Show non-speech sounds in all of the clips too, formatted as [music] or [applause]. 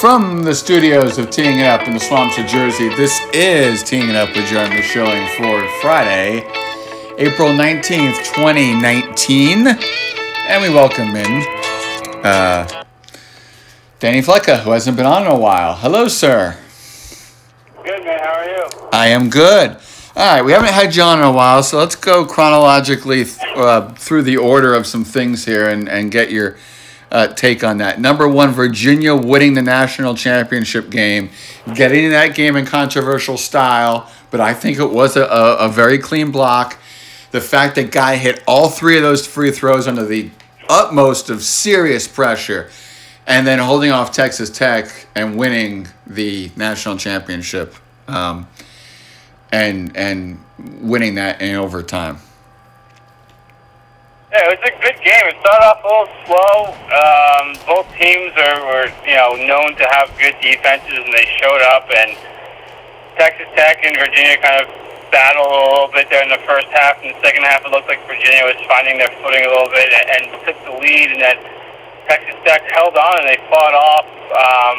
From the studios of Teeing It Up in the swamps of Jersey, this is Teeing It Up with Jeremy Schilling for Friday, April 19th, 2019. And we welcome in uh, Danny Flecka, who hasn't been on in a while. Hello, sir. Good, man. How are you? I am good. All right, we haven't had you on in a while, so let's go chronologically th- uh, through the order of some things here and, and get your uh, take on that. Number one, Virginia winning the national championship game, getting that game in controversial style, but I think it was a, a, a very clean block. The fact that Guy hit all three of those free throws under the utmost of serious pressure, and then holding off Texas Tech and winning the national championship, um, and and winning that in overtime. Yeah, it was a good game. It started off a little slow. Um, both teams are, were, you know, known to have good defenses, and they showed up. And Texas Tech and Virginia kind of battled a little bit there in the first half. In the second half, it looked like Virginia was finding their footing a little bit and, and took the lead. And then Texas Tech held on and they fought off, um,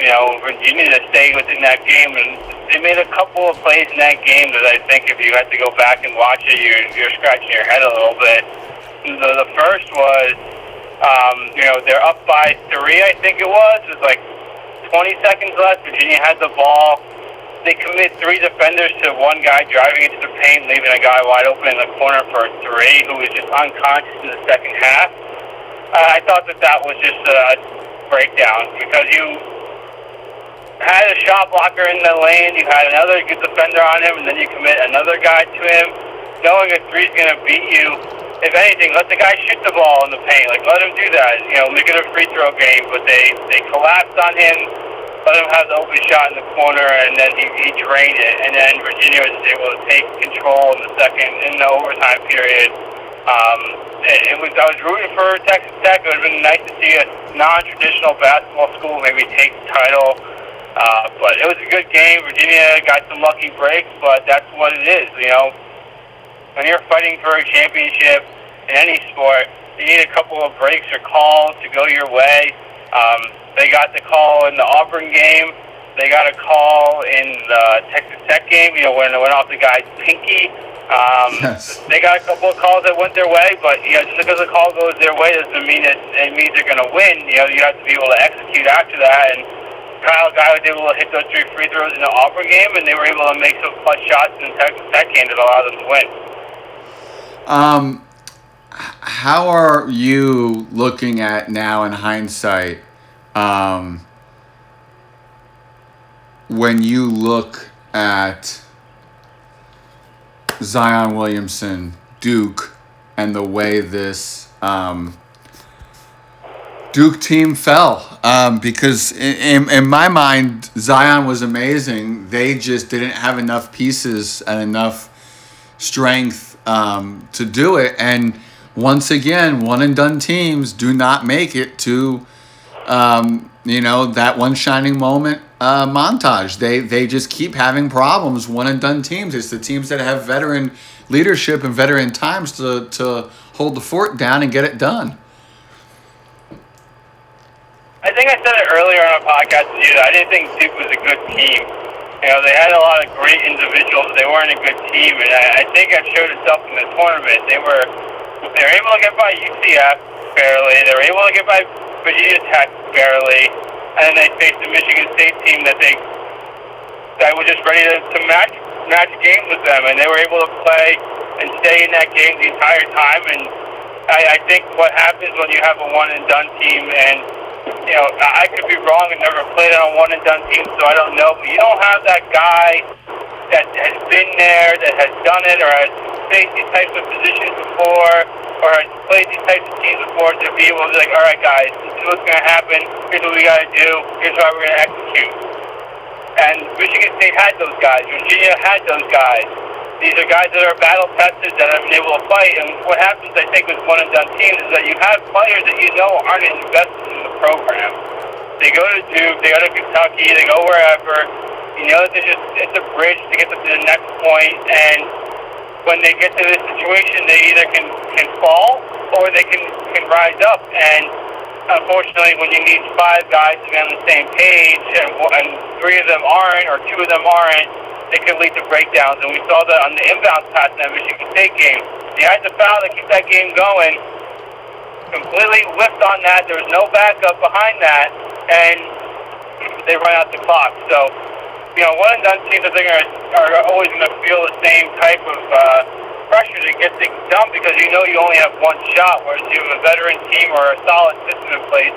you know, Virginia to stay within that game. And they made a couple of plays in that game that I think if you had to go back and watch it, you're, you're scratching your head a little bit. The, the first was, um, you know, they're up by three, I think it was. It was like 20 seconds left. Virginia had the ball. They commit three defenders to one guy driving into the paint, leaving a guy wide open in the corner for a three, who was just unconscious in the second half. Uh, I thought that that was just a breakdown because you had a shot blocker in the lane, you had another good defender on him, and then you commit another guy to him, knowing a three's going to beat you if anything, let the guy shoot the ball in the paint. Like let him do that. You know, make it a free throw game. But they they collapsed on him. Let him have the open shot in the corner, and then he, he drained it. And then Virginia was able to take control in the second in the overtime period. Um, it, it was I was rooting for Texas Tech. It would have been nice to see a non-traditional basketball school maybe take the title. Uh, but it was a good game. Virginia got some lucky breaks, but that's what it is. You know, when you're fighting for a championship in any sport, you need a couple of breaks or calls to go your way. Um, they got the call in the Auburn game. They got a call in the Texas Tech game, you know, when it went off the guy's pinky. Um, Yes. They got a couple of calls that went their way, but you know, just because a call goes their way doesn't mean that it means they're going to win. You know, you have to be able to execute after that. And Kyle Guy was able to hit those three free throws in the Auburn game, and they were able to make some clutch shots in the Texas Tech game that allowed them to win. Um, how are you looking at now in hindsight? Um, when you look at Zion Williamson, Duke, and the way this um, Duke team fell, um, because in, in, in my mind, Zion was amazing. They just didn't have enough pieces and enough strength um, to do it. And once again, one and done teams do not make it to, um, you know, that one shining moment uh, montage. They they just keep having problems. One and done teams. It's the teams that have veteran leadership and veteran times to to hold the fort down and get it done. I think I said it earlier on a podcast with you I didn't think Duke was a good team. You know, they had a lot of great individuals. They weren't a good team, and I, I think it showed itself in the tournament. They were they were able to get by UCF barely. They were able to get by Virginia Tech barely, and then they faced the Michigan State team that they that was just ready to, to match match games with them, and they were able to play and stay in that game the entire time. And I, I think what happens when you have a one and done team, and you know, I could be wrong and never played on a one and done team, so I don't know. But you don't have that guy that has been there, that has done it, or has faced these types of positions before, or has played these types of teams before to be able to be like, all right, guys, this is what's going to happen. Here's what we got to do. Here's how we're going to execute. And Michigan State had those guys. Virginia had those guys. These are guys that are battle tested that have been able to fight. And what happens, I think, with one and done teams is that you have players that you know aren't invested in the program. They go to Duke, they go to Kentucky, they go wherever. You know that it's just it's a bridge to get them to the next point. And when they get to this situation, they either can can fall or they can can rise up. And unfortunately, when you need five guys to be on the same page and, and three of them aren't or two of them aren't, it can lead to breakdowns. And we saw that on the inbound pass in that Michigan State game. They had the foul to keep that game going. Completely whiffed on that. There was no backup behind that, and they run out the clock. So, you know, one and done teams I think are, are always going to feel the same type of uh, pressure to get things done because you know you only have one shot. Whereas you have a veteran team or a solid system in place,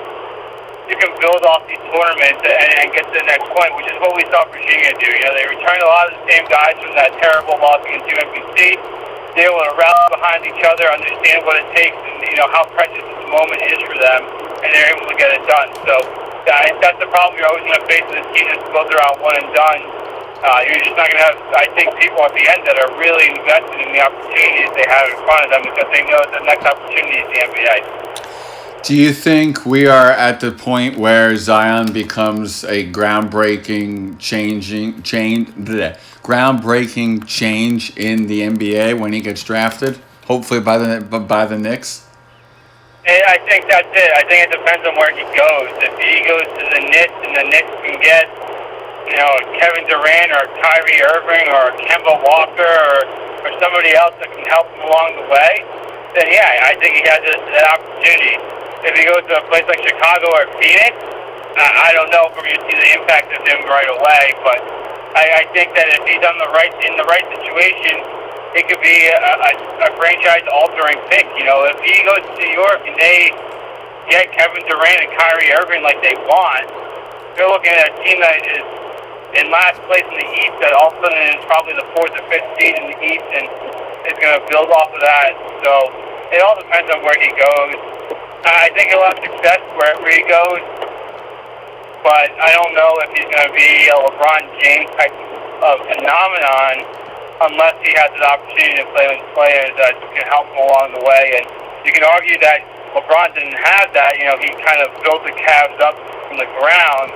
you can build off these tournaments and, and get to the next point, which is what we saw Virginia do. You know, they returned a lot of the same guys from that terrible loss against UMBC be able to rally behind each other, understand what it takes, and you know how precious this moment is for them, and they're able to get it done. So I that's the problem you're always going to face with a team that goes around one and done. Uh, you're just not going to have, I think, people at the end that are really invested in the opportunities they have in front of them because they know the next opportunity is the NBA. Do you think we are at the point where Zion becomes a groundbreaking changing change bleh, groundbreaking change in the NBA when he gets drafted? Hopefully by the by the Knicks. I think that's it. I think it depends on where he goes. If he goes to the Knicks and the Knicks can get, you know, Kevin Durant or Kyrie Irving or Kemba Walker or, or somebody else that can help him along the way, then yeah, I think he has that opportunity if he goes to a place like Chicago or Phoenix, I, I don't know if we're going to see the impact of him right away. But I, I think that if he's on the right in the right situation, it could be a, a, a franchise-altering pick. You know, if he goes to New York and they get Kevin Durant and Kyrie Irving like they want, they're looking at a team that is in last place in the East that all of a sudden is probably the fourth or fifth seed in the East and is going to build off of that. So it all depends on where he goes. I think he'll have success wherever he goes, but I don't know if he's going to be a LeBron James type of phenomenon unless he has an opportunity to play with players that can help him along the way. And you can argue that LeBron didn't have that. You know, he kind of built the Cavs up from the ground.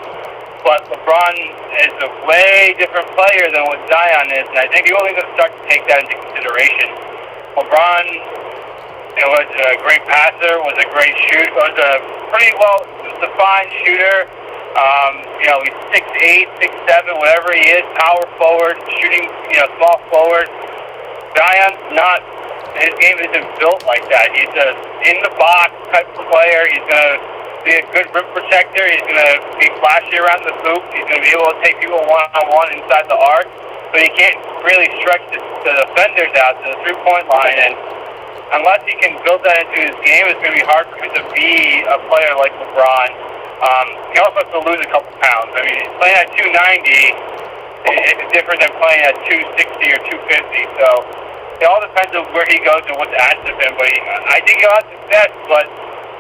But LeBron is a way different player than what Zion is, and I think you're only going to start to take that into consideration. LeBron it was a great passer, was a great shoot, was a pretty well defined shooter. Um, you know, he's six eight, six seven, whatever he is, power forward, shooting, you know, small forward. Zion's not his game isn't built like that. He's a in the box type player. He's gonna be a good rim protector. He's gonna be flashy around the hoop. He's gonna be able to take people one on one inside the arc, but he can't really stretch the, the defenders out to the three point line and unless he can build that into his game, it's going to be hard for him to be a player like LeBron. Um, he also has to lose a couple pounds. I mean, playing at 290 is different than playing at 260 or 250. So it all depends on where he goes and what's asked of him. But he, I think he'll have success. But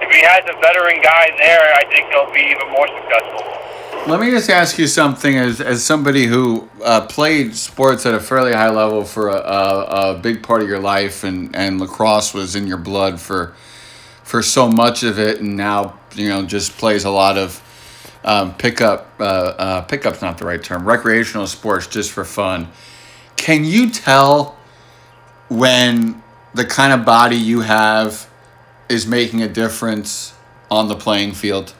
if he has a veteran guy there, I think he'll be even more successful. Let me just ask you something as, as somebody who uh, played sports at a fairly high level for a, a, a, big part of your life, and, and lacrosse was in your blood for for so much of it, and now you know just plays a lot of um, pickup. Uh, uh, pickup's not the right term. Recreational sports just for fun. Can you tell when the kind of body you have is making a difference on the playing field?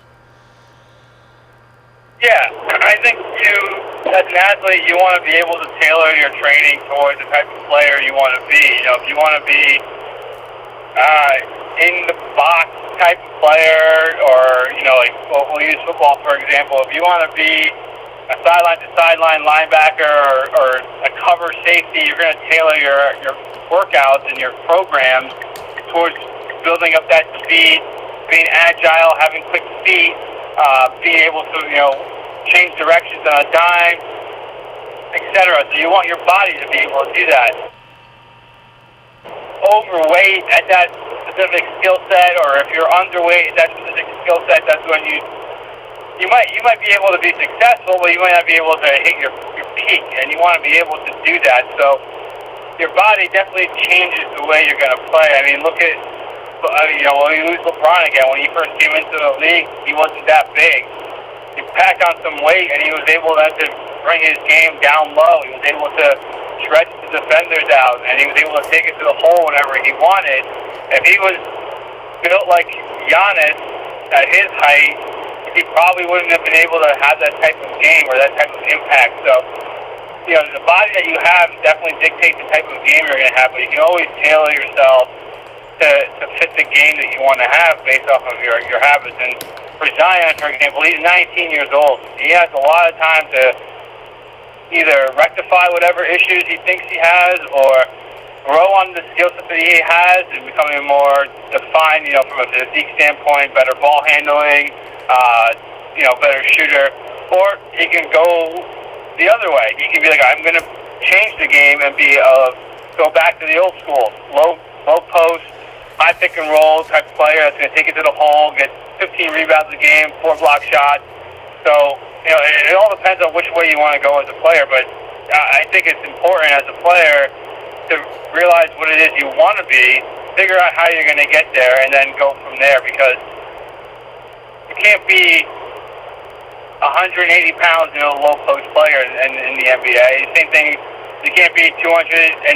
Yeah, I think you, as an athlete, you want to be able to tailor your training towards the type of player you want to be. You know, if you want to be uh, in the box type of player, or you know, like well, we'll use football for example. If you want to be a sideline to sideline linebacker or, or a cover safety, you're going to tailor your your workouts and your programs towards building up that speed, being agile, having quick feet uh, being able to, you know, change directions on a dime, etc. So you want your body to be able to do that. Overweight at that specific skill set, or if you're underweight at that specific skill set, that's when you you might you might be able to be successful, but you might not be able to hit your your peak, and you want to be able to do that. So your body definitely changes the way you're going to play. I mean, look at uh, you know, when we lose LeBron again, when he first came into the league, he wasn't that big. He packed on some weight, and he was able then to bring his game down low. He was able to stretch the defenders out, and he was able to take it to the hole whenever he wanted. If he was built like Giannis, at his height, he probably wouldn't have been able to have that type of game or that type of impact. So, you know, the body that you have definitely dictates the type of game you're going to have, but you can always tailor yourself to, the game that you want to have based off of your, your habits. And for Zion, for example, he's 19 years old. He has a lot of time to either rectify whatever issues he thinks he has or grow on the skill set that he has and becoming more defined, you know, from a physique standpoint, better ball handling, uh, you know, better shooter. Or he can go the other way. He can be like, I'm going to change the game and be a, go back to the old school, low, low post, high pick and roll type player that's going to take it to the hole, get 15 rebounds a game, four block shots. So you know, it, it all depends on which way you want to go as a player. But I think it's important as a player to realize what it is you want to be, figure out how you're going to get there, and then go from there. Because you can't be 180 pounds, you know, low post player in, in the NBA. Same thing. You can't be 290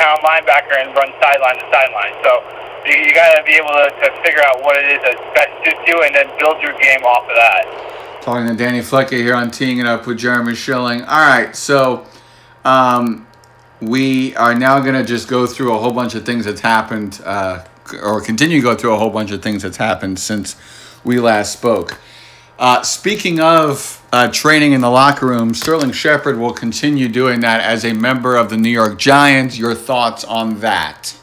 pound linebacker and run sideline to sideline. So you, you got to be able to, to figure out what it is that best suits you, and then build your game off of that. Talking to Danny Flecker here on Teeing It Up with Jeremy Schilling. All right, so um, we are now going to just go through a whole bunch of things that's happened, uh, or continue to go through a whole bunch of things that's happened since we last spoke. Uh, speaking of uh, training in the locker room, Sterling Shepard will continue doing that as a member of the New York Giants. Your thoughts on that?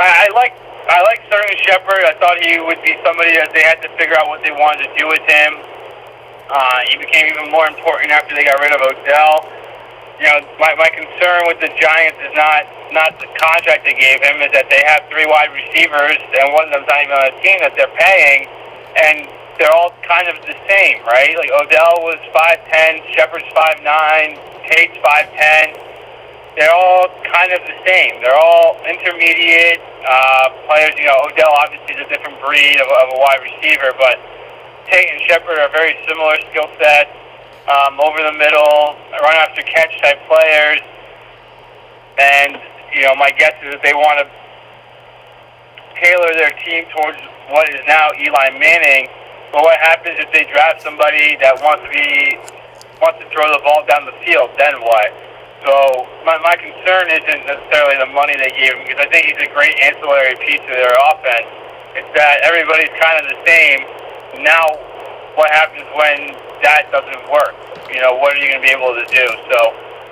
I, I like I like Sterling Shepard. I thought he would be somebody that they had to figure out what they wanted to do with him. Uh, he became even more important after they got rid of Odell. You know, my, my concern with the Giants is not not the contract they gave him, is that they have three wide receivers, and one of them's not even on a team that they're paying, and they're all kind of the same, right? Like Odell was 5'10", Shepard's 5'9", Tate's 5'10", they're all kind of the same. They're all intermediate uh, players. You know, Odell obviously is a different breed of, of a wide receiver, but Tate and Shepard are very similar skill sets. Um, over the middle, run after catch type players. And, you know, my guess is that they want to tailor their team towards what is now Eli Manning. But what happens if they draft somebody that wants to be wants to throw the ball down the field? Then what? So my, my concern isn't necessarily the money they gave him because I think he's a great ancillary piece to their offense. It's that everybody's kind of the same. Now, what happens when that doesn't work? You know, what are you going to be able to do? So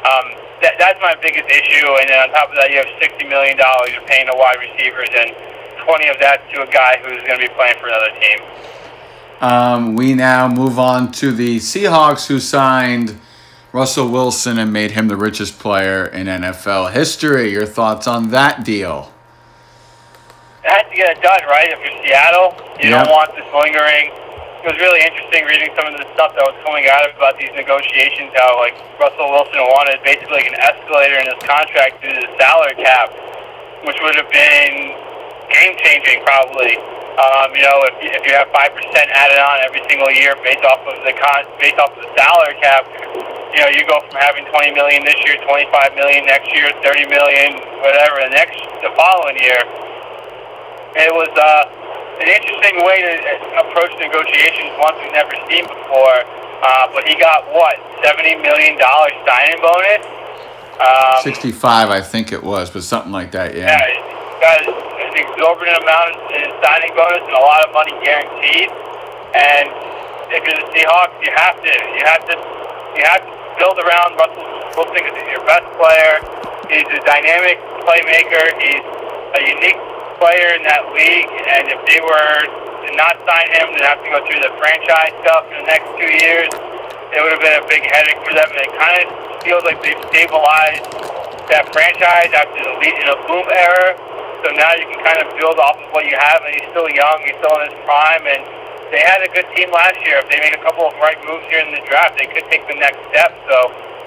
um, that, that's my biggest issue. And then on top of that, you have $60 million you're paying the wide receivers, and 20 of that to a guy who's going to be playing for another team. Um, we now move on to the Seahawks, who signed – Russell Wilson and made him the richest player in NFL history. Your thoughts on that deal? It had to get it done, right? If you're Seattle, you yep. don't want this lingering. It was really interesting reading some of the stuff that was coming out about these negotiations. How like Russell Wilson wanted basically like an escalator in his contract due to the salary cap, which would have been game changing probably. Um, you know, if, if you have five percent added on every single year based off of the con, based off of the salary cap, you know, you go from having 20 million this year, 25 million next year, 30 million, whatever, the next, the following year. It was uh, an interesting way to uh, approach negotiations, one we've never seen before. Uh, but he got what, 70 million dollar signing bonus. Um, 65, I think it was, but something like that, yeah. Yeah, got an exorbitant amount in signing bonus and a lot of money guaranteed. And if you're the Seahawks, you have to, you have to, you have to build around Russell Wilson because he's your best player. He's a dynamic playmaker. He's a unique player in that league. And if they were to not sign him, they'd have to go through the franchise stuff in the next two years. It would have been a big headache for them. And it kind of feels like they've stabilized that franchise after the in a boom era. So now you can kind of build off of what you have. And he's still young. He's still in his prime. And they had a good team last year. If they make a couple of right moves here in the draft, they could take the next step. So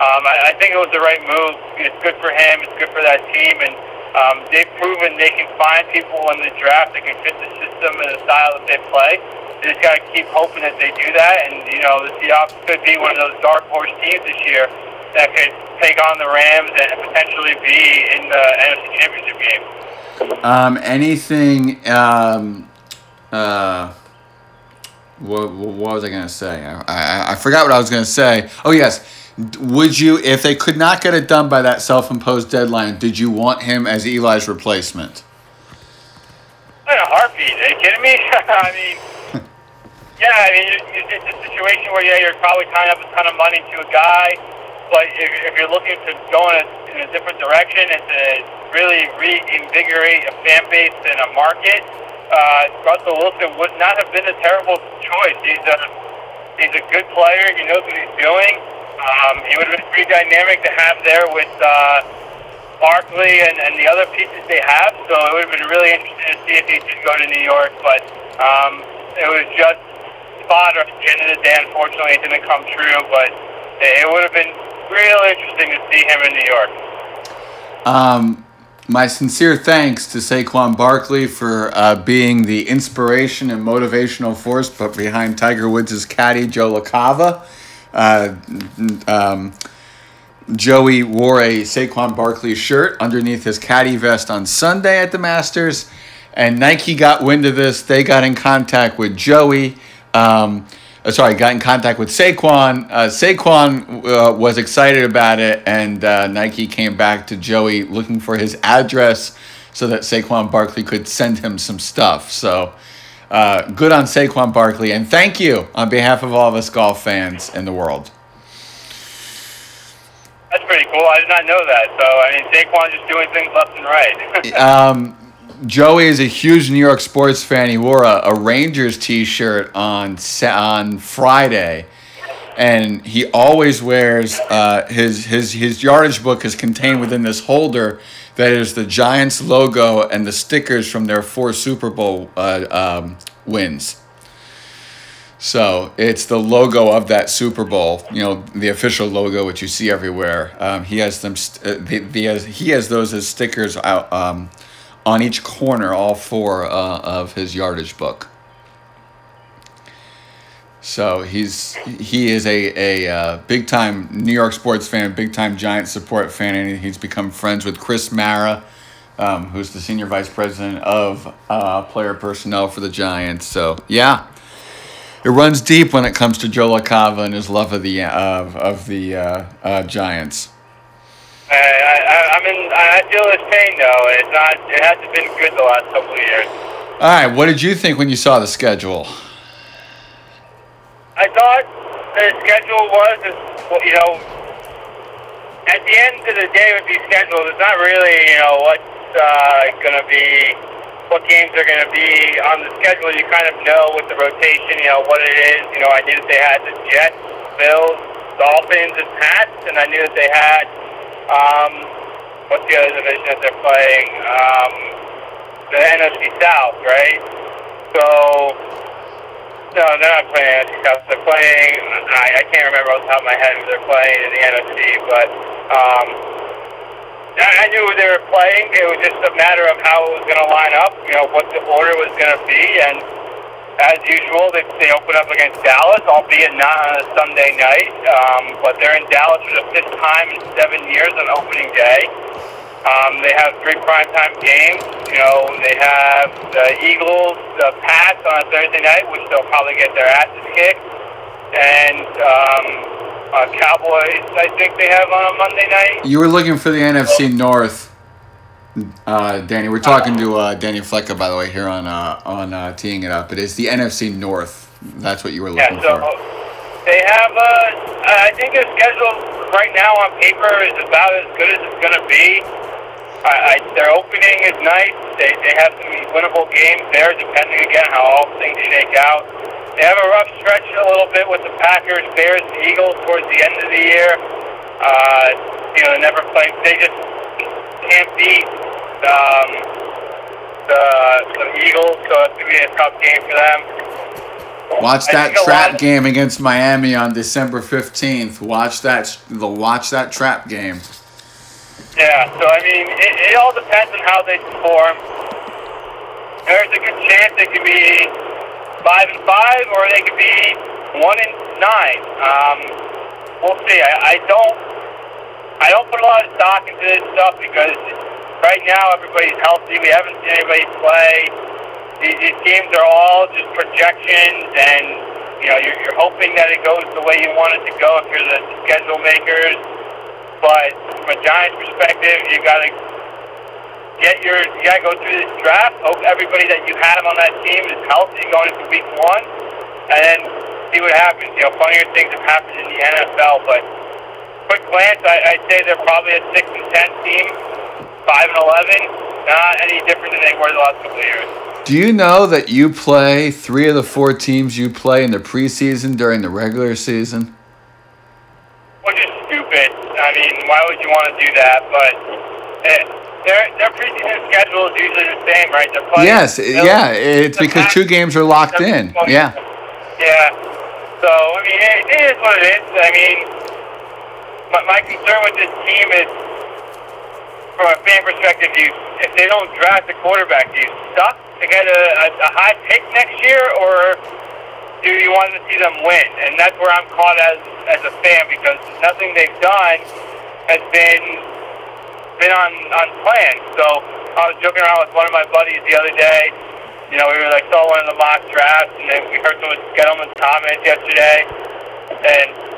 um, I, I think it was the right move. It's good for him. It's good for that team, and um, they've proven they can find people in the draft that can fit the system and the style that they play. They just got to keep hoping that they do that. And you know, the Seahawks could be one of those dark horse teams this year that could take on the Rams and potentially be in the NFC Championship game. Um, anything? Um uh, what, what was I gonna say? I, I, I forgot what I was gonna say. Oh yes, would you if they could not get it done by that self-imposed deadline? Did you want him as Eli's replacement? In a heartbeat. Are you kidding me? [laughs] I mean, [laughs] yeah. I mean, it's a situation where yeah, you're probably tying up a ton of money to a guy, but if, if you're looking to go in a, in a different direction and to really reinvigorate a fan base and a market, uh, Russell Wilson would not have been a terrible choice. He's a he's a good player. He knows what he's doing. Um, he would have been pretty dynamic to have there with. Uh, Barkley and, and the other pieces they have. So it would have been really interesting to see if he did go to New York, but um, it was just spot at the end of the day. Unfortunately, it didn't come true, but it would have been really interesting to see him in New York. Um, my sincere thanks to Saquon Barkley for uh, being the inspiration and motivational force but behind Tiger Woods' caddy, Joe LaCava. Uh, um, Joey wore a Saquon Barkley shirt underneath his caddy vest on Sunday at the Masters, and Nike got wind of this. They got in contact with Joey. Um, uh, sorry, got in contact with Saquon. Uh, Saquon uh, was excited about it, and uh, Nike came back to Joey looking for his address so that Saquon Barkley could send him some stuff. So, uh, good on Saquon Barkley, and thank you on behalf of all of us golf fans in the world. That's pretty cool. I did not know that. So I mean, Saquon just doing things left and right. [laughs] um, Joey is a huge New York sports fan. He wore a, a Rangers T-shirt on on Friday, and he always wears uh, his his his yardage book is contained within this holder that is the Giants logo and the stickers from their four Super Bowl uh, um, wins. So it's the logo of that Super Bowl, you know, the official logo which you see everywhere. Um, he has them. St- uh, the, the, he has those as stickers out um, on each corner, all four uh, of his yardage book. So he's he is a a uh, big time New York sports fan, big time Giant support fan, and he's become friends with Chris Mara, um, who's the senior vice president of uh, player personnel for the Giants. So yeah it runs deep when it comes to Joe LaCava and his love of the of of the uh, uh, Giants. I, I, I mean, I feel his pain though. It's not. It hasn't been good the last couple of years. All right, what did you think when you saw the schedule? I thought the schedule was, you know, at the end of the day with these schedules, it's not really, you know, what's uh, going to be what games are going to be on the schedule. You kind of know with the rotation, you know, what it is. You know, I knew that they had the Jets, Bills, Dolphins, and Pats, and I knew that they had, um, what's the other division that they're playing? Um, the NFC South, right? So, no, they're not playing NFC South. They're playing, I, I can't remember off the top of my head who they're playing in the NFC, but, um, I knew they were playing. It was just a matter of how it was going to line up, you know, what the order was going to be. And as usual, they, they open up against Dallas, albeit not on a Sunday night. Um, but they're in Dallas for the fifth time in seven years on opening day. Um, they have three primetime games. You know, they have the Eagles, the Pats on a Thursday night, which they'll probably get their asses kicked. And um, uh, Cowboys, I think they have on a Monday night. You were looking for the NFC North, uh, Danny. We're talking to uh, Danny Flecka, by the way, here on uh, on uh, teeing it up. It is the NFC North. That's what you were looking yeah, so for. They have, uh, I think their schedule right now on paper is about as good as it's going to be. I, I, their opening is nice. They, they have some winnable games there, depending again how all things shake out. They have a rough stretch a little bit with the Packers, Bears, and Eagles towards the end of the year. Uh, you know, never playing. They just can't beat um, the, the Eagles, so it's gonna be a tough game for them. Watch that trap game against Miami on December fifteenth. Watch that. The watch that trap game. Yeah. So I mean, it, it all depends on how they perform. There's a good chance they could be five and five, or they could be one and nine. Um, we'll see. I, I don't. I don't put a lot of stock into this stuff because right now everybody's healthy. We haven't seen anybody play. these, teams are all just projections, and you know you're, you're hoping that it goes the way you want it to go if you're the schedule makers. But from a Giants perspective, you got to get your you got to go through this draft. Hope everybody that you have on that team is healthy going into week one, and then see what happens. You know, funnier things have happened in the NFL, but quick glance, I, I'd say they're probably a six and ten team, five and eleven. Not any different than they were the last couple of years. Do you know that you play three of the four teams you play in the preseason during the regular season? Which is stupid. I mean, why would you want to do that? But it, their their preseason schedule is usually the same, right? They're playing. Yes, yeah, it's because two games are locked in. Yeah. Yeah. So I mean, it, it is what it is. I mean, my, my concern with this team is, from a fan perspective, you if they don't draft a quarterback, do you suck to get a, a, a high pick next year, or do you want to see them win? And that's where I'm caught as as a fan because nothing they've done has been been on on plan. So I was joking around with one of my buddies the other day. You know, we were like saw one of the mock drafts, and then we heard some of Gettleman's comments yesterday, and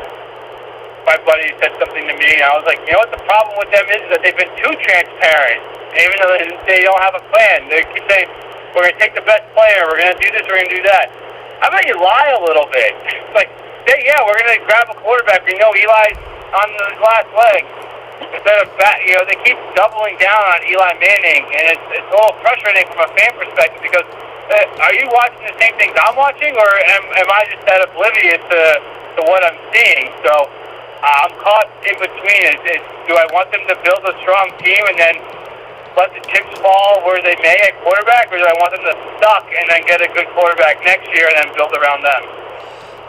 my buddy said something to me, and I was like, you know what? The problem with them is that they've been too transparent. Even though they don't have a plan, they keep saying we're going to take the best player, we're going to do this, we're going to do that. How about you lie a little bit? [laughs] like, say, yeah, we're going to grab a quarterback. We know Eli's on the last leg. Instead of that, you know, they keep doubling down on Eli Manning, and it's, it's a little frustrating from a fan perspective because uh, are you watching the same things I'm watching, or am, am I just that oblivious to, to what I'm seeing? So I'm caught in between. Do I want them to build a strong team and then let the chips fall where they may at quarterback, or do I want them to suck and then get a good quarterback next year and then build around them?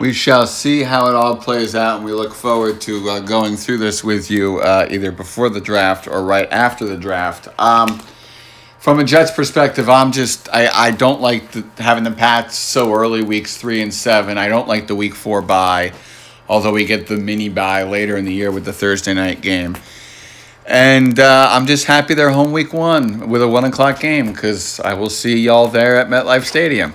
We shall see how it all plays out, and we look forward to uh, going through this with you uh, either before the draft or right after the draft. Um, from a Jets perspective, I'm just I, I don't like the, having the Pats so early, weeks three and seven. I don't like the week four bye, although we get the mini bye later in the year with the Thursday night game. And uh, I'm just happy they're home week one with a one o'clock game because I will see y'all there at MetLife Stadium.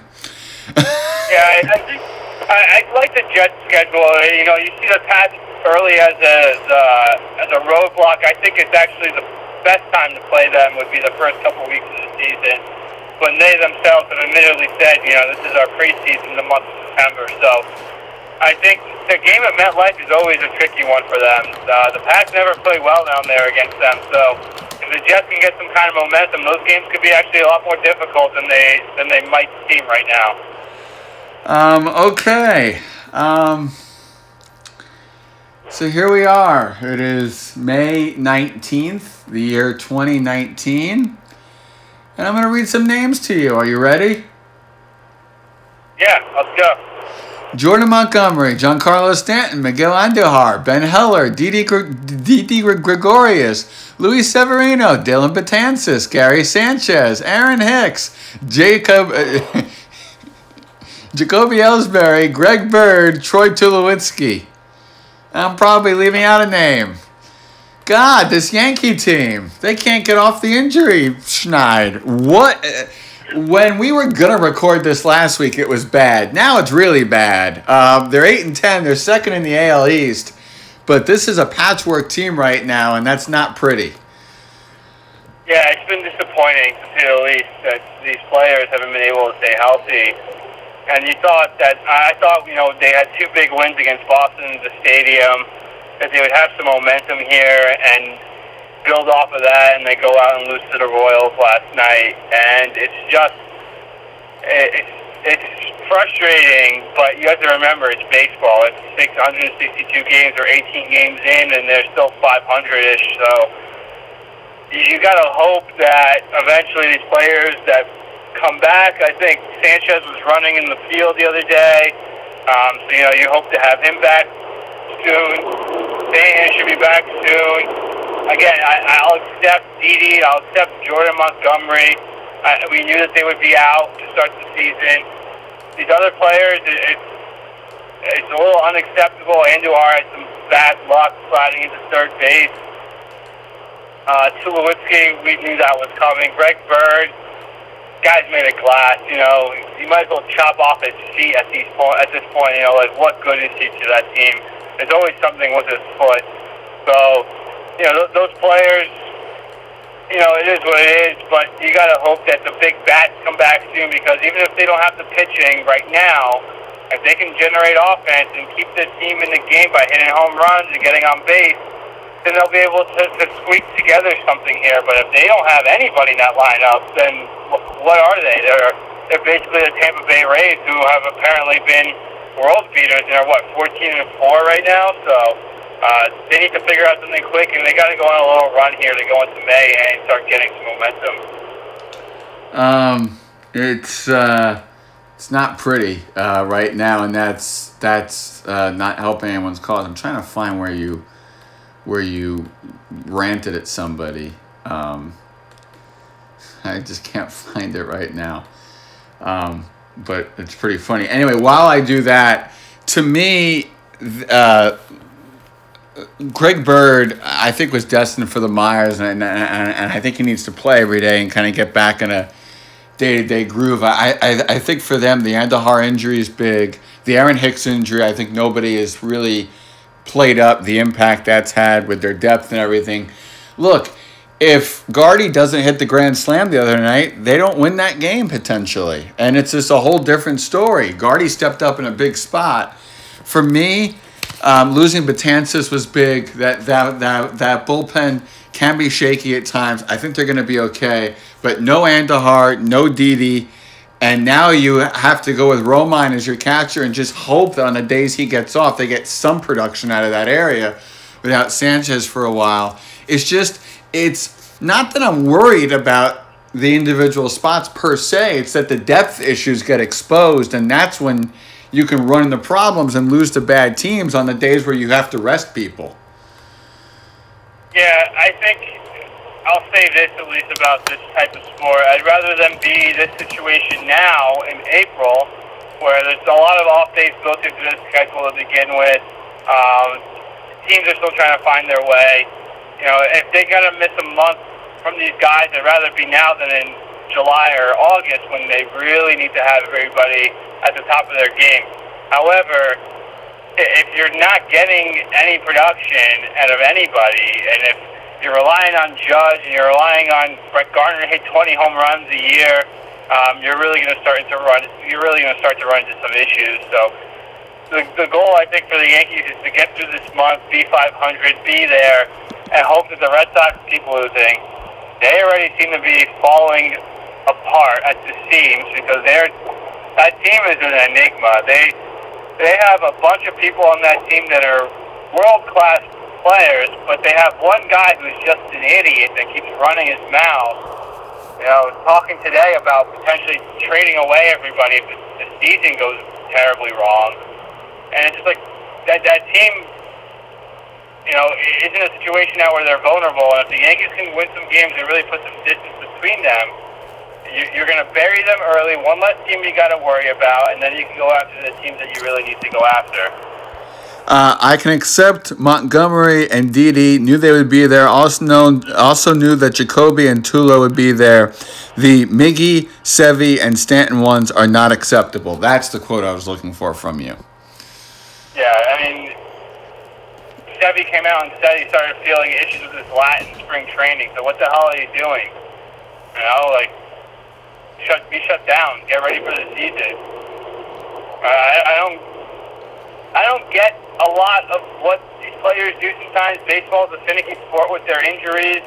[laughs] yeah, I think I, I like the Jets schedule. You know, you see the Pats early as a uh, as a roadblock. I think it's actually the best time to play them would be the first couple weeks of the season when they themselves have admittedly said, you know, this is our preseason, the month of September. So I think the game at MetLife is always a tricky one for them. Uh, the Pats never play well down there against them, so if the Jets can get some kind of momentum, those games could be actually a lot more difficult than they than they might seem right now. Um, okay. Um, so here we are. It is May 19th, the year 2019. And I'm going to read some names to you. Are you ready? Yeah, let's go. Jordan Montgomery, Giancarlo Stanton, Miguel Andujar, Ben Heller, Didi, Gregorius, Luis Severino, Dellin Betances, Gary Sanchez, Aaron Hicks, Jacob. Uh, [laughs] Jacoby Ellsbury, Greg Bird, Troy Tulowitzki. I'm probably leaving out a name. God, this Yankee team, they can't get off the injury schneid. What? When we were gonna record this last week, it was bad. Now it's really bad. Um, they're eight and ten. They're second in the AL East, but this is a patchwork team right now, and that's not pretty. Yeah, it's been disappointing to say the least that these players haven't been able to stay healthy and you thought that I thought you know they had two big wins against Boston the stadium that they would have some momentum here and build off of that, and they go out and lose to the Royals last night, and it's just it's it's frustrating, but you have to remember it's baseball. It's 662 games or 18 games in, and they're still 500ish. So you got to hope that eventually these players that come back. I think Sanchez was running in the field the other day. Um, so, you know, you hope to have him back soon. Dan should be back soon. Again, I, I'll accept Didi. I'll accept Jordan Montgomery. I, we knew that they would be out to start the season. These other players, it, it's, it's a little unacceptable. Andujar had some bad luck sliding into third base. Uh, Tulowitzki, we knew that was coming. Greg Bird, guy's made of glass. You know, you might as well chop off his feet at these point. At this point, you know, like what good is he to that team? There's always something with his foot. So, you know, th- those players. You know, it is what it is, but you got to hope that the big bats come back soon because even if they don't have the pitching right now, if they can generate offense and keep the team in the game by hitting home runs and getting on base, then they'll be able to, to squeak together something here. But if they don't have anybody in that lineup, then what are they? They're they're basically the Tampa Bay Rays, who have apparently been world beaters. They're what 14 and four right now, so. Uh, they need to figure out something quick, and they got to go on a little run here to go into May and start getting some momentum. Um, it's uh, it's not pretty uh, right now, and that's that's uh, not helping anyone's cause. I'm trying to find where you where you ranted at somebody. Um, [laughs] I just can't find it right now. Um, but it's pretty funny. Anyway, while I do that, to me, uh, Greg Bird, I think, was destined for the Myers, and, and, and I think he needs to play every day and kind of get back in a day to day groove. I, I, I think for them, the Andujar injury is big. The Aaron Hicks injury, I think nobody has really played up the impact that's had with their depth and everything. Look, if Gardy doesn't hit the grand slam the other night, they don't win that game potentially. And it's just a whole different story. Gardy stepped up in a big spot. For me, um, losing Betances was big. That, that that that bullpen can be shaky at times. I think they're going to be okay. But no Andujar, no Didi. And now you have to go with Romine as your catcher and just hope that on the days he gets off, they get some production out of that area without Sanchez for a while. It's just, it's not that I'm worried about the individual spots per se, it's that the depth issues get exposed, and that's when you can run into problems and lose to bad teams on the days where you have to rest people. Yeah, I think I'll say this at least about this type of sport. I'd rather than be this situation now in April, where there's a lot of off days built into the schedule to begin with. Um, teams are still trying to find their way. You know, if they got to miss a month from these guys, I'd rather be now than in July or August when they really need to have everybody at the top of their game. However, if you're not getting any production out of anybody, and if you're relying on Judge and you're relying on Brett Gardner to hit 20 home runs a year, um, you're really going to start to run. You're really going to start to run into some issues. So the, the goal, I think, for the Yankees is to get through this month, be 500, be there, and hope that the Red Sox keep losing. They already seem to be falling apart at the seams because they're that team is an enigma. They they have a bunch of people on that team that are world class players, but they have one guy who's just an idiot that keeps running his mouth. You know, talking today about potentially trading away everybody if the season goes terribly wrong, and it's just like that that team. You know, is in a situation now where they're vulnerable, and if the Yankees can win some games and really put some distance between them, you're going to bury them early. One less team you got to worry about, and then you can go after the teams that you really need to go after. Uh, I can accept Montgomery and Didi. Knew they would be there. Also known, also knew that Jacoby and Tulo would be there. The Miggy, Sevy, and Stanton ones are not acceptable. That's the quote I was looking for from you. Yeah, I mean, Sevy came out and said he started feeling issues with his lat Latin spring training. So what the hell are you doing? You know, like shut be shut down. Get ready for the season. I, I don't I don't get a lot of what these players do sometimes. Baseball is a finicky sport with their injuries.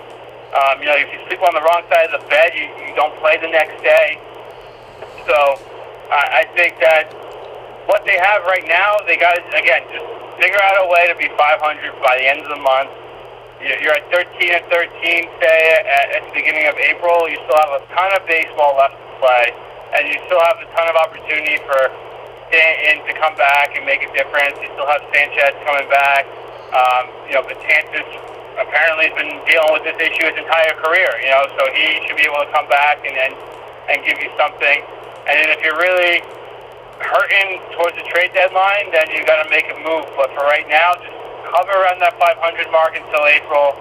Um, you know, if you sleep on the wrong side of the bed, you, you don't play the next day. So I, I think that what they have right now, they got again, just figure out a way to be 500 by the end of the month. You're at 13 and 13, say, at, at the beginning of April. You still have a ton of baseball left to play, and you still have a ton of opportunity for Stanton to come back and make a difference. You still have Sanchez coming back. Um, you know, Betances apparently has been dealing with this issue his entire career. You know, so he should be able to come back and and, and give you something. And then if you're really hurting towards the trade deadline, then you got to make a move. But for right now, just hover around that 500 mark until April.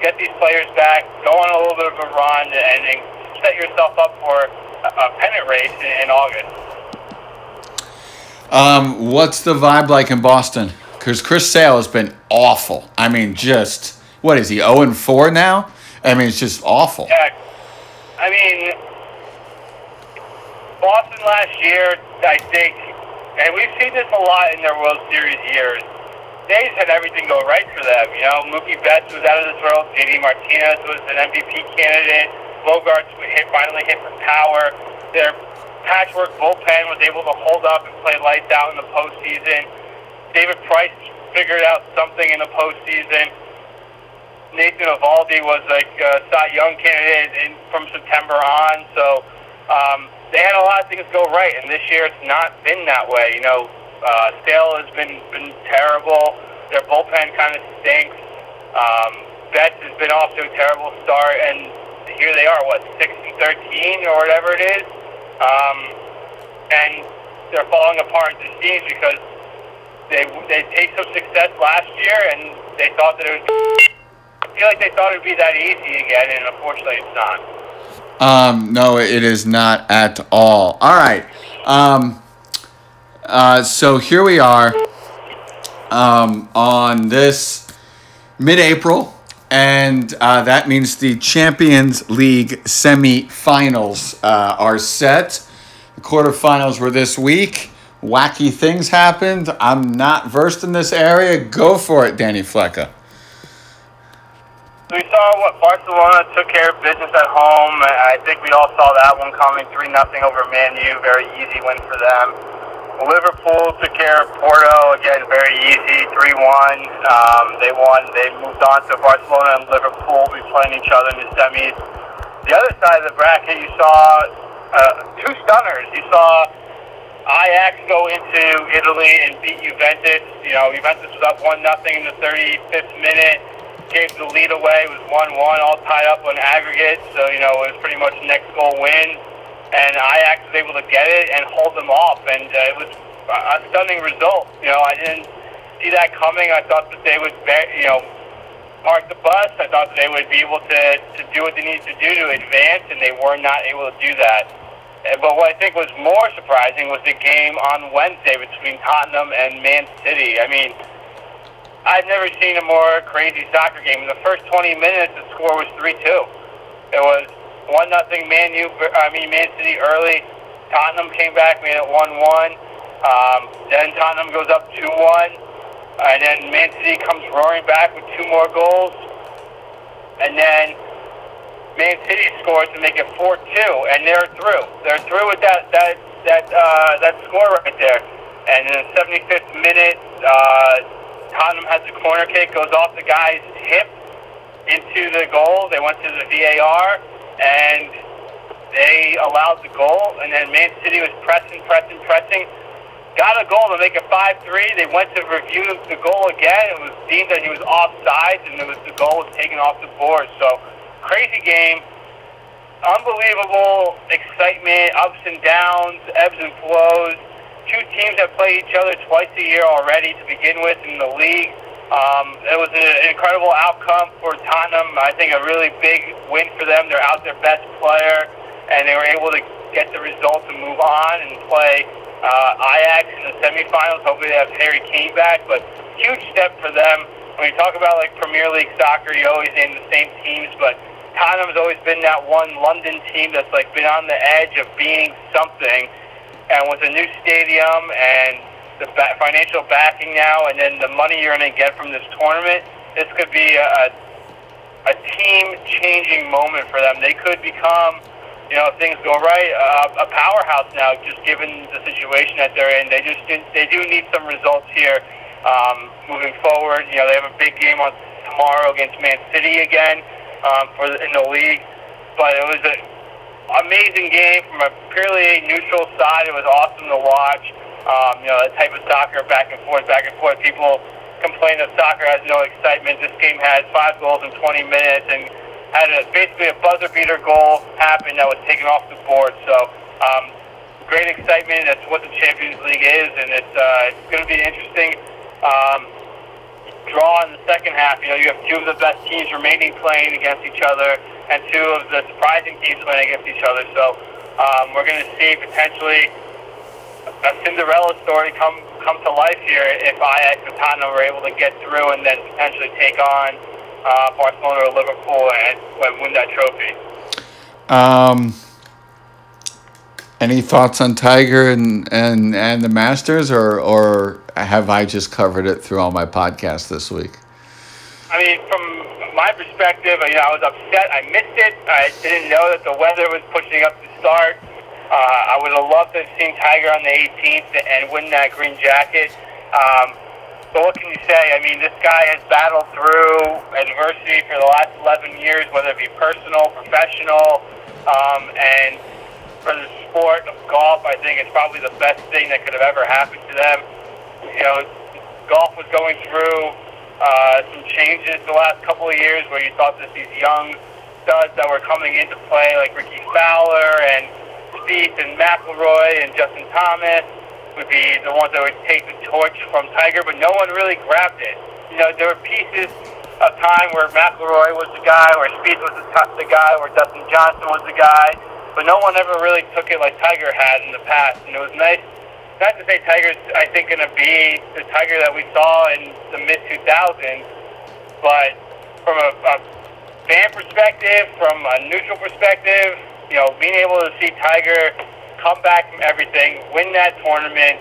Get these players back, go on a little bit of a run, and, and set yourself up for a pennant race in, in August. Um, what's the vibe like in Boston? Because Chris Sale has been awful. I mean, just what is he? Zero and four now. I mean, it's just awful. Yeah, I mean, Boston last year, I think, and we've seen this a lot in their World Series years. Just had everything go right for them. You know, Mookie Betts was out of this world. JD Martinez was an MVP candidate. Bogaerts hit, finally hit for power. Their patchwork bullpen was able to hold up and play lights out in the postseason. David Price figured out something in the postseason. Nathan Eovaldi was like a Cy Young candidate in, from September on. So um, they had a lot of things go right, and this year it's not been that way. You know, uh, Sale has been been terrible. Their bullpen kind of stinks. Um, Betts has been off to a terrible start, and here they are, what six and thirteen or whatever it is, um, and they're falling apart into seams because they they take some success last year, and they thought that it was. I feel like they thought it'd be that easy again, and unfortunately, it's not. Um, no, it is not at all. All right. Um, uh, so here we are um, on this mid-April, and uh, that means the Champions League semi-finals uh, are set. The quarterfinals were this week. Wacky things happened. I'm not versed in this area. Go for it, Danny Flecka. We saw what Barcelona took care of business at home. I think we all saw that one coming, three nothing over Man U, very easy win for them. Liverpool took care of Porto again, very easy, three one. Um, they won. They moved on to Barcelona and Liverpool will be playing each other in the semis. The other side of the bracket, you saw uh, two stunners. You saw Ajax go into Italy and beat Juventus. You know, Juventus was up one nothing in the 35th minute gave the lead away. It was 1 1, all tied up on aggregate. So, you know, it was pretty much next goal win. And Ajax was able to get it and hold them off. And uh, it was a stunning result. You know, I didn't see that coming. I thought that they would, you know, park the bus. I thought that they would be able to, to do what they needed to do to advance, and they were not able to do that. But what I think was more surprising was the game on Wednesday between Tottenham and Man City. I mean, I've never seen a more crazy soccer game. In the first 20 minutes, the score was 3-2. It was one nothing Man U. I mean Man City early. Tottenham came back, made it 1-1. Um, then Tottenham goes up 2-1, and then Man City comes roaring back with two more goals, and then Man City scores to make it 4-2, and they're through. They're through with that that that uh, that score right there. And in the 75th minute. Uh, Tottenham has the corner kick, goes off the guy's hip into the goal. They went to the VAR and they allowed the goal. And then Man City was pressing, pressing, pressing. Got a goal to make it 5-3. They went to review the goal again. It was deemed that he was offside, and it was the goal was taken off the board. So crazy game, unbelievable excitement, ups and downs, ebbs and flows two teams that play each other twice a year already to begin with in the league. Um, it was an incredible outcome for Tottenham. I think a really big win for them. They're out their best player, and they were able to get the result to move on and play uh, Ajax in the semifinals. Hopefully, they have Harry Kane back, but huge step for them. When you talk about like Premier League soccer, you always name the same teams, but Tottenham's always been that one London team that's like been on the edge of being something and with a new stadium and the ba- financial backing now, and then the money you're going to get from this tournament, this could be a, a team-changing moment for them. They could become, you know, if things go right, uh, a powerhouse now. Just given the situation that they're in, they just they do need some results here um, moving forward. You know, they have a big game on tomorrow against Man City again um, for the, in the league, but it was a amazing game from a purely neutral side. It was awesome to watch. Um, you know, that type of soccer, back and forth, back and forth. People complain that soccer has no excitement. This game had five goals in 20 minutes and had a, basically a buzzer beater goal happen that was taken off the board. So, um, great excitement. That's what the Champions League is, and it's uh, it's going to be an interesting. Um, draw in the second half. You know, you have two of the best teams remaining playing against each other, and two of the surprising teams playing against each other. So Um, we're going to see potentially a Cinderella story come come to life here if Ajax and Tottenham were able to get through and then potentially take on uh, Barcelona or Liverpool and, and win that trophy. Um, any thoughts on Tiger and, and, and the Masters, or, or have I just covered it through all my podcasts this week? I mean, from my perspective, you know, I was upset. I missed it. I didn't know that the weather was pushing up the start. Uh, I would have loved to have seen Tiger on the 18th and win that green jacket. Um, but what can you say? I mean, this guy has battled through adversity for the last 11 years, whether it be personal, professional, um, and for the sport of golf, I think it's probably the best thing that could have ever happened to them. You know, golf was going through uh, some changes the last couple of years where you thought that these young studs that were coming into play, like Rickie Fowler and Spieth and McIlroy and Justin Thomas would be the ones that would take the torch from Tiger, but no one really grabbed it. You know, there were pieces of time where McIlroy was the guy, where Spieth was the, the guy, where Dustin Johnson was the guy, but no one ever really took it like Tiger had in the past. And it was nice, nice to say Tiger's, I think, going to be the Tiger that we saw in the mid 2000s, but from a, a fan perspective, from a neutral perspective, you know, being able to see Tiger come back from everything, win that tournament,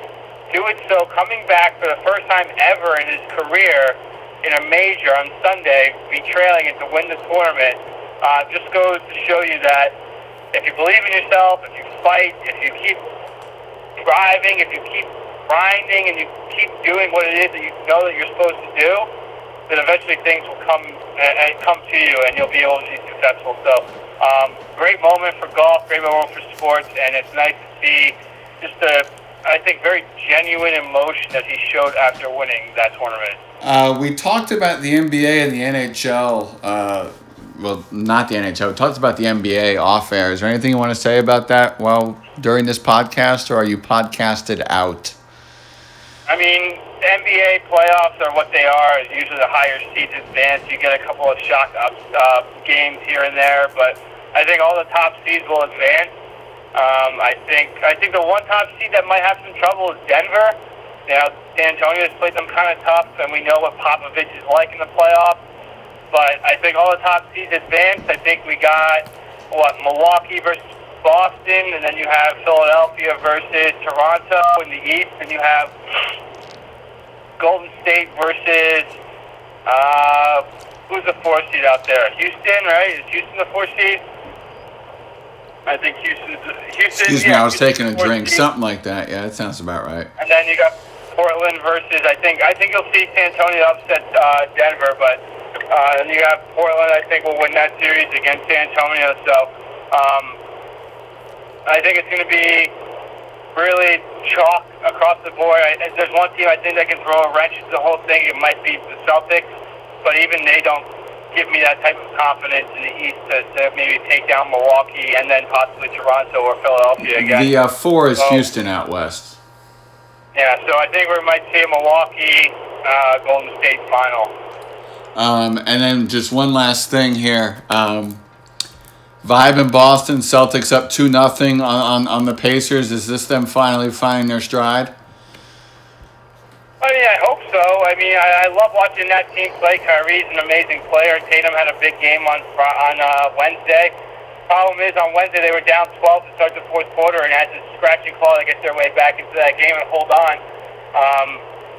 do it so coming back for the first time ever in his career in a major on Sunday, be trailing and to win the tournament, uh, just goes to show you that if you believe in yourself, if you fight, if you keep driving, if you keep grinding, and you keep doing what it is that you know that you're supposed to do, then eventually things will come uh, come to you, and you'll be able to be successful. So um, great moment for golf, great moment for sports, and it's nice to see just a, I think, very genuine emotion that he showed after winning that tournament. Uh, we talked about the NBA and the NHL. Uh, well, not the NHL. We talked about the NBA off air. Is there anything you want to say about that? Well, during this podcast, or are you podcasted out? I mean, NBA playoffs are what they are. Usually, the higher seeds advance. You get a couple of shock up uh, games here and there, but I think all the top seeds will advance. Um, I think I think the one top seed that might have some trouble is Denver. Know, San Antonio has played them kind of tough, and we know what Popovich is like in the playoffs. But I think all the top seeds advance. I think we got what Milwaukee versus Boston, and then you have Philadelphia versus Toronto in the East, and you have Golden State versus uh, who's the four seed out there? Houston, right? Is Houston the four seed? I think Houston's Houston. Excuse yeah, me, I was Houston's taking a drink, seed. something like that. Yeah, that sounds about right. And then you got Portland versus I think I think you'll see San Antonio upset uh, Denver, but uh, and you have Portland. I think will win that series against San Antonio. So um, I think it's going to be really chalk across the board. I, if there's one team I think that can throw a wrench into the whole thing. It might be the Celtics, but even they don't give me that type of confidence in the East to, to maybe take down Milwaukee and then possibly Toronto or Philadelphia again. The uh, four is Oh. Houston out west. Yeah, so I think we might see a Milwaukee uh, Golden State final. Um, and then just one last thing here. Um, Vibe in Boston, Celtics up two nothing on, on, on the Pacers. Is this them finally finding their stride? I mean, I hope so. I mean, I, I love watching that team play. Kyrie's an amazing player. Tatum had a big game on on uh, Wednesday. Problem is, on Wednesday they were down 12 to start the fourth quarter and had to scratch and claw to get their way back into that game and hold on. Um,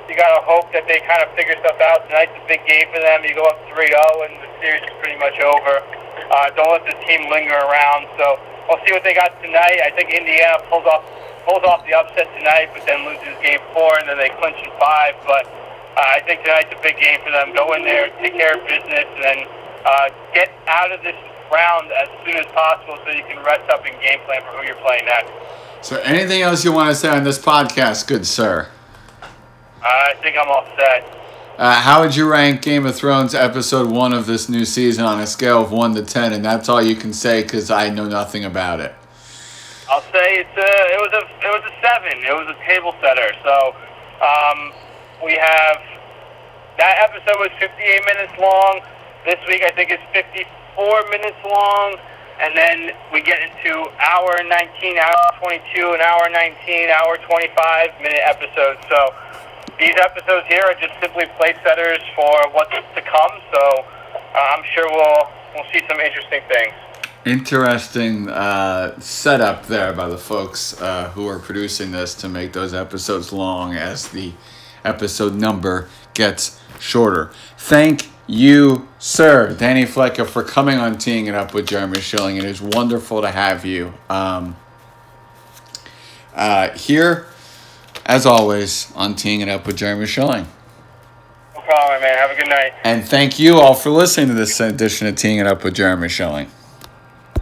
you got to hope that they kind of figure stuff out. Tonight's a big game for them. You go up 3-0 and the series is pretty much over. Uh, don't let the team linger around. So we'll see what they got tonight. I think Indiana pulls off pulls off the upset tonight, but then loses game four, and then they clinch in five. But uh, I think tonight's a big game for them. Go in there, take care of business, and then uh, get out of this round as soon as possible so you can rest up and game plan for who you're playing next. So, anything else you want to say on this podcast, good sir? I think I'm all set. Uh, how would you rank Game of Thrones episode one of this new season on a scale of one to ten? And that's all you can say because I know nothing about it. I'll say it's a, it was a it was a seven. It was a table setter. So um, we have that episode was 58 minutes long. This week I think it's 54 minutes long. and then we get into hour 19, hour 22, and hour 19, hour 25 minute episodes. So these episodes here are just simply place setters for what's to come. So uh, I'm sure we'll we'll see some interesting things. Interesting uh, setup there by the folks uh, who are producing this to make those episodes long as the episode number gets shorter. Thank you, sir, Danny Flecker, for coming on Teeing It Up with Jeremy Schilling. It is wonderful to have you um, uh, here, as always, on Teeing It Up with Jeremy Schilling. No problem, man. Have a good night. And thank you all for listening to this edition of Teeing It Up with Jeremy Schilling.